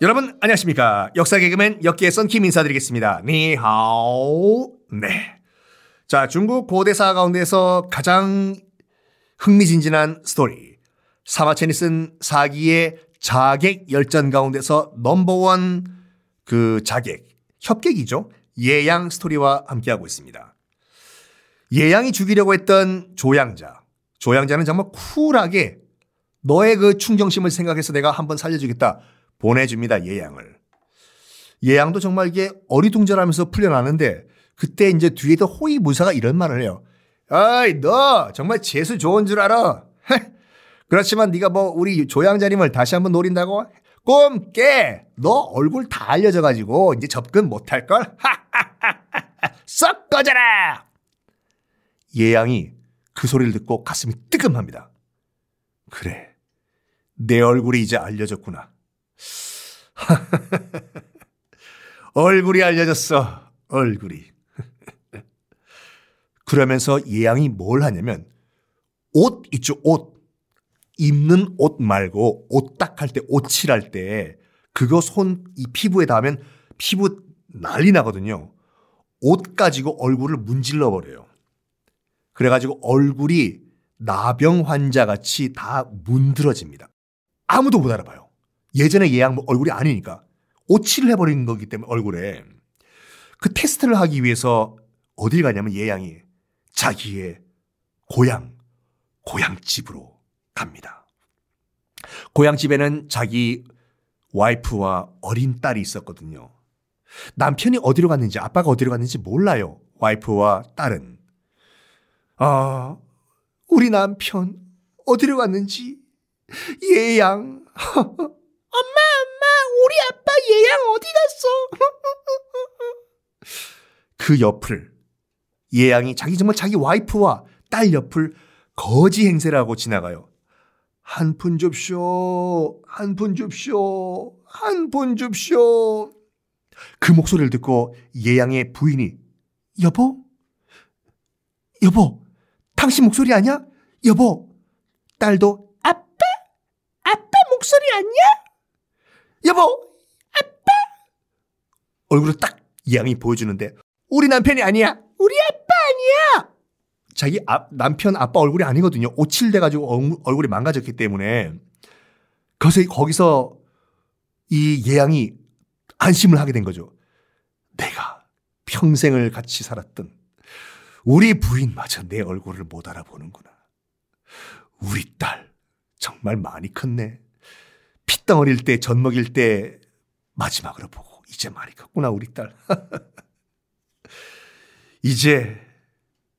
여러분 안녕하십니까? 역사 개그맨 역기의 썬킴 인사드리겠습니다. 你好. 네. 자 중국 고대사 가운데서 가장 흥미진진한 스토리. 쓴 사기의 자객 열전 가운데서 number one 그 자객 협객이죠. 예양 스토리와 함께하고 있습니다. 예양이 죽이려고 했던 조양자. 조양자는 정말 쿨하게 너의 그 충정심을 생각해서 내가 한번 살려주겠다 보내줍니다, 예양을. 예양도 정말 이게 어리둥절하면서 풀려나는데 그때 이제 뒤에도 호위 무사가 이런 말을 해요. 아이, 너 정말 재수 좋은 줄 알아. 그렇지만 네가 뭐 우리 조양자님을 다시 한번 노린다고? 꿈 깨! 너 얼굴 다 알려져 가지고 이제 접근 못할 걸. 썩 꺼져라. 예양이 그 소리를 듣고 가슴이 뜨끔합니다. 그래. 내 얼굴이 이제 알려졌구나. 얼굴이 알려졌어. 얼굴이. 그러면서 예양이 뭘 하냐면 옷 있죠. 옷. 입는 옷 말고 옷 딱 할 때, 옷 칠할 때 그거 손 이 피부에 닿으면 피부 난리 나거든요. 옷 가지고 얼굴을 문질러 버려요. 그래가지고 얼굴이 나병 환자 같이 다 문드러집니다. 아무도 못 알아봐요. 예전에 예양 뭐 얼굴이 아니니까 오치를 해버린 거기 때문에 얼굴에 그 테스트를 하기 위해서 어딜 가냐면 예양이 자기의 고향 고향집으로 갑니다. 고향집에는 자기 와이프와 어린 딸이 있었거든요. 남편이 어디로 갔는지 아빠가 어디로 갔는지 몰라요. 와이프와 딸은. 아, 우리 남편 어디로 갔는지 예양 엄마, 엄마, 우리 아빠 예양 어디 갔어? 그 옆을 예양이 자기 정말 자기 와이프와 딸 옆을 거지 행세를 하고 지나가요. 한 푼 줍쇼, 한 푼 줍쇼, 한 푼 줍쇼. 그 목소리를 듣고 예양의 부인이 여보? 여보, 당신 목소리 아니야? 여보, 딸도 아빠? 아빠 목소리 아니야? 여보, 아빠! 얼굴을 딱 이 양이 보여주는데, 우리 남편이 아니야! 우리 아빠 아니야! 자기 아, 남편 아빠 얼굴이 아니거든요. 오칠돼가지고 얼굴이 망가졌기 때문에. 그래서 거기서 이 예양이 안심을 하게 된 거죠. 내가 평생을 같이 살았던 우리 부인마저 내 얼굴을 못 알아보는구나. 우리 딸 정말 많이 컸네. 핏덩어릴 때, 젖 먹일 때 마지막으로 보고 이제 많이 컸구나 우리 딸. 이제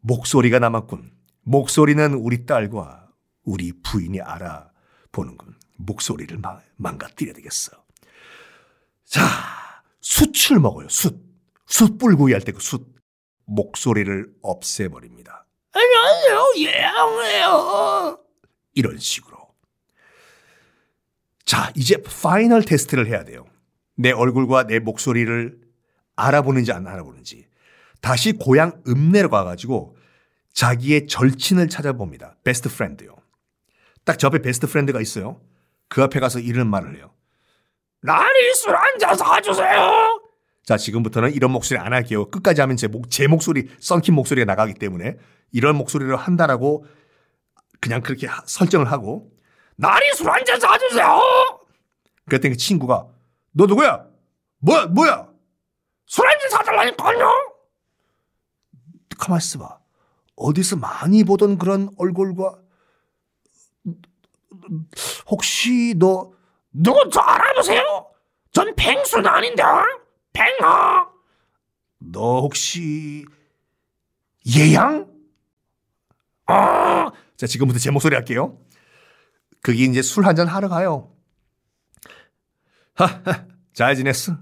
목소리가 남았군. 목소리는 우리 딸과 우리 부인이 알아보는군. 목소리를 망가뜨려야 되겠어. 자, 숯을 먹어요. 숯. 숯불구이 할 때 그 숯. 목소리를 없애버립니다. 안녕하세요. 예영이에요. 이런 식으로. 자, 이제 파이널 테스트를 해야 돼요. 내 얼굴과 내 목소리를 알아보는지 안 알아보는지. 다시 고향 읍내로 가가지고 자기의 절친을 찾아봅니다. best friend요. 딱 저 앞에 best friend가 있어요. 그 앞에 가서 이런 말을 해요. 나리 술 한잔 사주세요. 자, 지금부터는 이런 목소리 안 할게요. 끝까지 하면 제, 목, 제 목소리, 썬킴 목소리가 나가기 때문에 이런 목소리를 한다라고 그냥 그렇게 설정을 하고 나리 술 한 잔 사주세요. 그랬더니 그 친구가 너 누구야? 뭐야 뭐야? 술 한 잔 사달라니까요. 가만 있어봐. 어디서 많이 보던 그런 얼굴과 혹시 너 누구 저 알아보세요? 전 뱅수는 아닌데 뱅아. 너 혹시 예양? 아, 자 지금부터 제 목소리 할게요. 그게 이제 술 한잔 하러 가요. 하하, 잘 지냈어?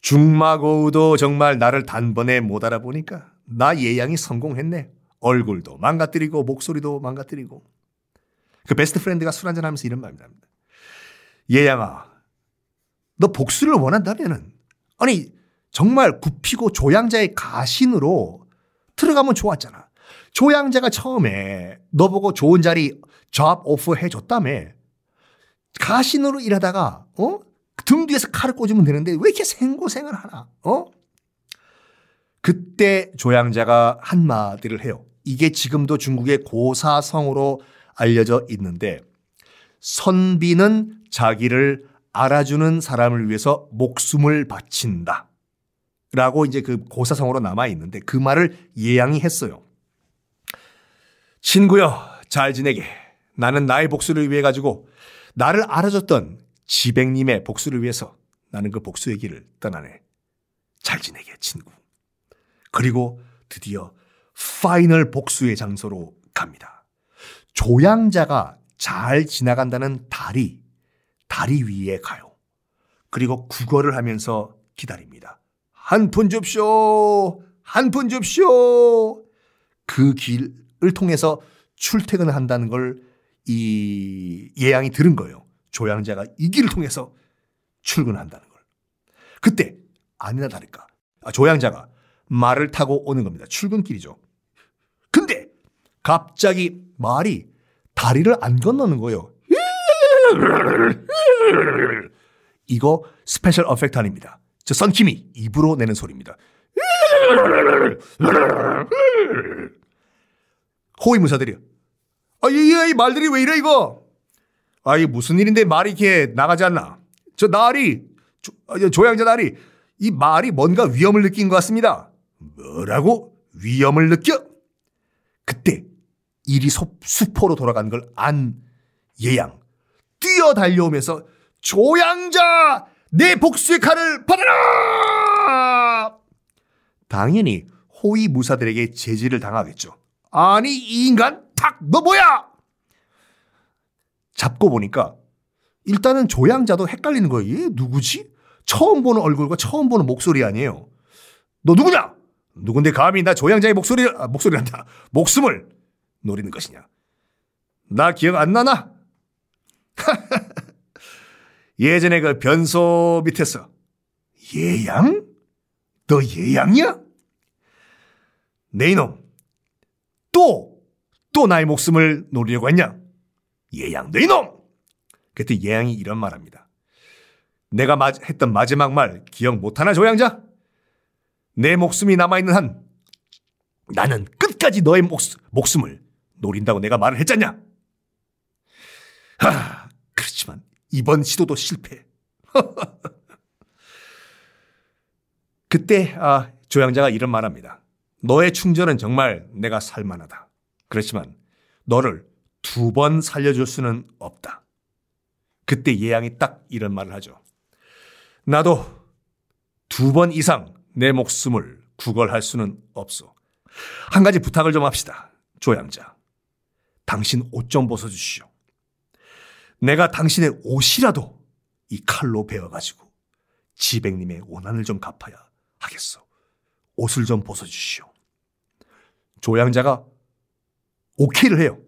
죽마고우도 정말 나를 단번에 못 알아보니까 나 예양이 성공했네. 얼굴도 망가뜨리고 목소리도 망가뜨리고. 그 best friend가 술 한잔 하면서 이런 말입니다. 예양아, 너 복수를 원한다면은 아니 정말 굽히고 조양자의 가신으로 들어가면 좋았잖아. 조양자가 처음에 너 보고 좋은 자리 잡 오프 해줬다며. 가신으로 일하다가, 어? 등 뒤에서 칼을 꽂으면 되는데 왜 이렇게 생고생을 하나? 어? 그때 조향자가 한마디를 해요. 이게 지금도 중국의 고사성으로 알려져 있는데 선비는 자기를 알아주는 사람을 위해서 목숨을 바친다. 라고 이제 그 고사성어로 남아 있는데 그 말을 예양이 했어요. 친구여, 잘 지내게. 나는 나의 복수를 위해 가지고 나를 알아줬던 지백님의 복수를 위해서 나는 그 복수의 길을 떠나네. 잘 지내게, 친구. 그리고 드디어 파이널 복수의 장소로 갑니다. 조향자가 잘 지나간다는 다리, 다리 위에 가요. 그리고 국어를 하면서 기다립니다. 한 푼 줍쇼! 한 푼 줍쇼! 그 길을 통해서 출퇴근을 한다는 걸 이 예양이 들은 거예요. 조향자가 이 길을 통해서 출근한다는 걸. 그때 아니나 다를까. 아, 조향자가 말을 타고 오는 겁니다. 출근길이죠. 근데 갑자기 말이 다리를 안 건너는 거예요. 이거 special effect 아닙니다. 저 썬킴이 입으로 내는 소리입니다. 호위무사들이요. 아, 이, 이, 이 말들이 왜 이래, 이거? 아, 이 무슨 일인데 말이 이렇게 나가지 않나? 저 나리, 조, 아, 조양자 나리, 이 말이 뭔가 위험을 느낀 것 같습니다. 뭐라고? 위험을 느껴? 그때 일이 수포로 돌아가는 걸안 예양 뛰어 달려오면서 조양자 내 복수의 칼을 받아라! 당연히 호위 무사들에게 제지를 당하겠죠. 아니 이 인간 탁 너 뭐야? 잡고 보니까 일단은 조양자도 헷갈리는 거예요. 얘 누구지? 처음 보는 얼굴과 처음 보는 목소리 아니에요. 너 누구냐? 누군데 감히 나 조양자의 목소리 아, 목소리란다. 목숨을 노리는 것이냐? 나 기억 안 나나? 예전에 그 변소 밑에서 예양? 너 예양이야? 네 이놈 또, 또 나의 목숨을 노리려고 했냐? 예양 네 이놈! 그때 예양이 이런 말합니다. 내가 마, 했던 마지막 말 기억 못하나 조양자? 내 목숨이 남아있는 한 나는 끝까지 너의 목, 목숨 을 노린다고 내가 말을 했잖냐? 하, 그렇지만 이번 시도도 실패. 그때 아, 조양자가 이런 말합니다. 너의 충전은 정말 내가 살만하다. 그렇지만 너를 두 번 살려줄 수는 없다. 그때 예양이 딱 이런 말을 하죠. 나도 두 번 이상 내 목숨을 구걸할 수는 없어. 한 가지 부탁을 좀 합시다. 조양자. 당신 옷 좀 벗어주시오. 내가 당신의 옷이라도 이 칼로 베어가지고 지백님의 원한을 좀 갚아야 하겠소. 옷을 좀 벗어주시오. 조양자가 오케이를 해요.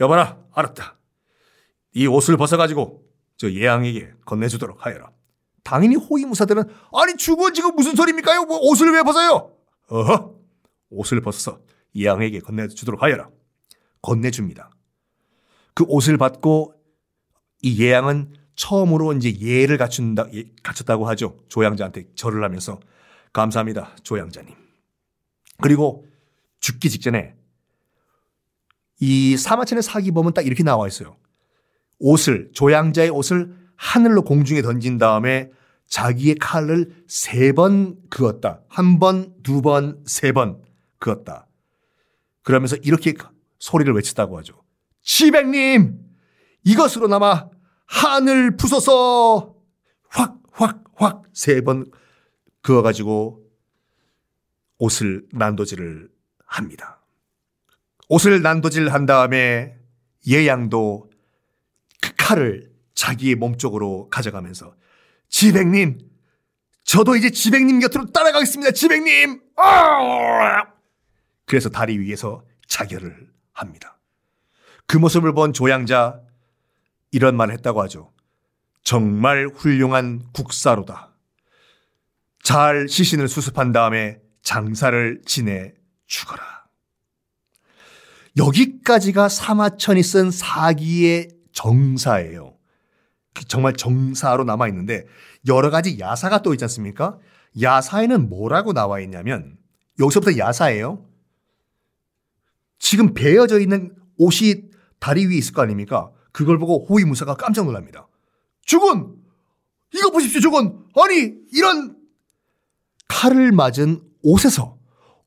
여봐라, 알았다. 이 옷을 벗어가지고 저 예양에게 건네주도록 하여라. 당연히 호위무사들은 아니 죽어 지금 무슨 소리입니까요? 뭐 옷을 왜 벗어요? 어허, 옷을 벗어서 예양에게 건네주도록 하여라. 건네줍니다. 그 옷을 받고 이 예양은 처음으로 이제 예를 갖춘다, 예, 갖췄다고 하죠. 조양자한테 절을 하면서 감사합니다, 조양자님. 그리고 죽기 직전에 이 사마천의 사기범은 딱 이렇게 나와 있어요. 옷을, 조양자의 옷을 하늘로 공중에 던진 다음에 자기의 칼을 세 번 그었다. 한 번, 두 번, 세 번 그었다. 그러면서 이렇게 소리를 외쳤다고 하죠. 지백님! 이것으로나마 하늘 부숴서 확, 확, 확 세 번 그어가지고 옷을 난도질을 합니다. 옷을 난도질 한 다음에 예양도 그 칼을 자기의 몸 쪽으로 가져가면서 지백님, 저도 이제 지백님 곁으로 따라가겠습니다. 지백님! 아! 그래서 다리 위에서 자결을 합니다. 그 모습을 본 조양자 이런 말 했다고 하죠. 정말 훌륭한 국사로다. 잘 시신을 수습한 다음에 장사를 지내 죽어라. 여기까지가 사마천이 쓴 사기의 정사예요. 정말 정사로 남아 있는데 여러 가지 야사가 또 있지 않습니까? 야사에는 뭐라고 나와 있냐면 여기서부터 야사예요. 지금 베어져 있는 옷이 다리 위에 있을 거 아닙니까? 그걸 보고 호위무사가 깜짝 놀랍니다. 죽은 이거 보십시오, 저건 아니 이런 칼을 맞은 옷에서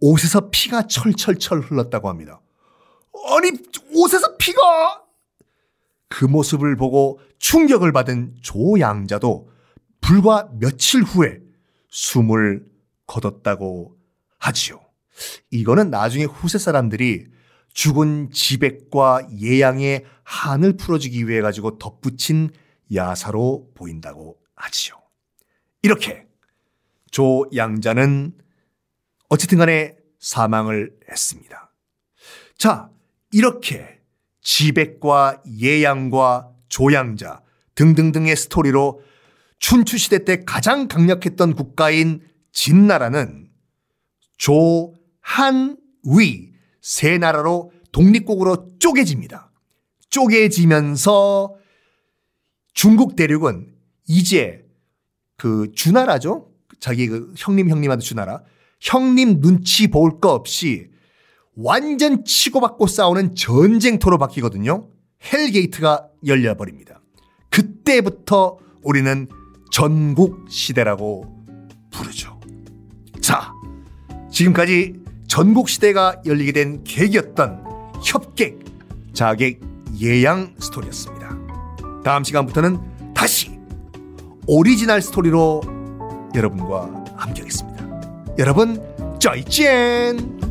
옷에서 피가 철철철 흘렀다고 합니다. 아니 옷에서 피가 그 모습을 보고 충격을 받은 조양자도 불과 며칠 후에 숨을 거뒀다고 하지요. 이거는 나중에 후세 사람들이 죽은 지백과 예양의 한을 풀어주기 위해 가지고 덧붙인 야사로 보인다고 하지요. 이렇게 조양자는 어쨌든 간에 사망을 했습니다. 자, 이렇게 지백과 예양과 조양자 등등등의 스토리로 춘추시대 때 가장 강력했던 국가인 진나라는 조, 한, 위 세 나라로 독립국으로 쪼개집니다. 쪼개지면서 중국 대륙은 이제 그 주나라죠. 자기 그 형님 형님한테 주나라. 형님 눈치 볼 거 없이 완전 치고받고 싸우는 전쟁터로 바뀌거든요. hell gate가 열려버립니다. 그때부터 우리는 전국 시대라고 부르죠. 자, 지금까지 전국 시대가 열리게 된 계기였던 협객, 자객, 예양 스토리였습니다. 다음 시간부터는 다시 오리지널 스토리로 여러분과 함께하겠습니다. 여러분, 再见!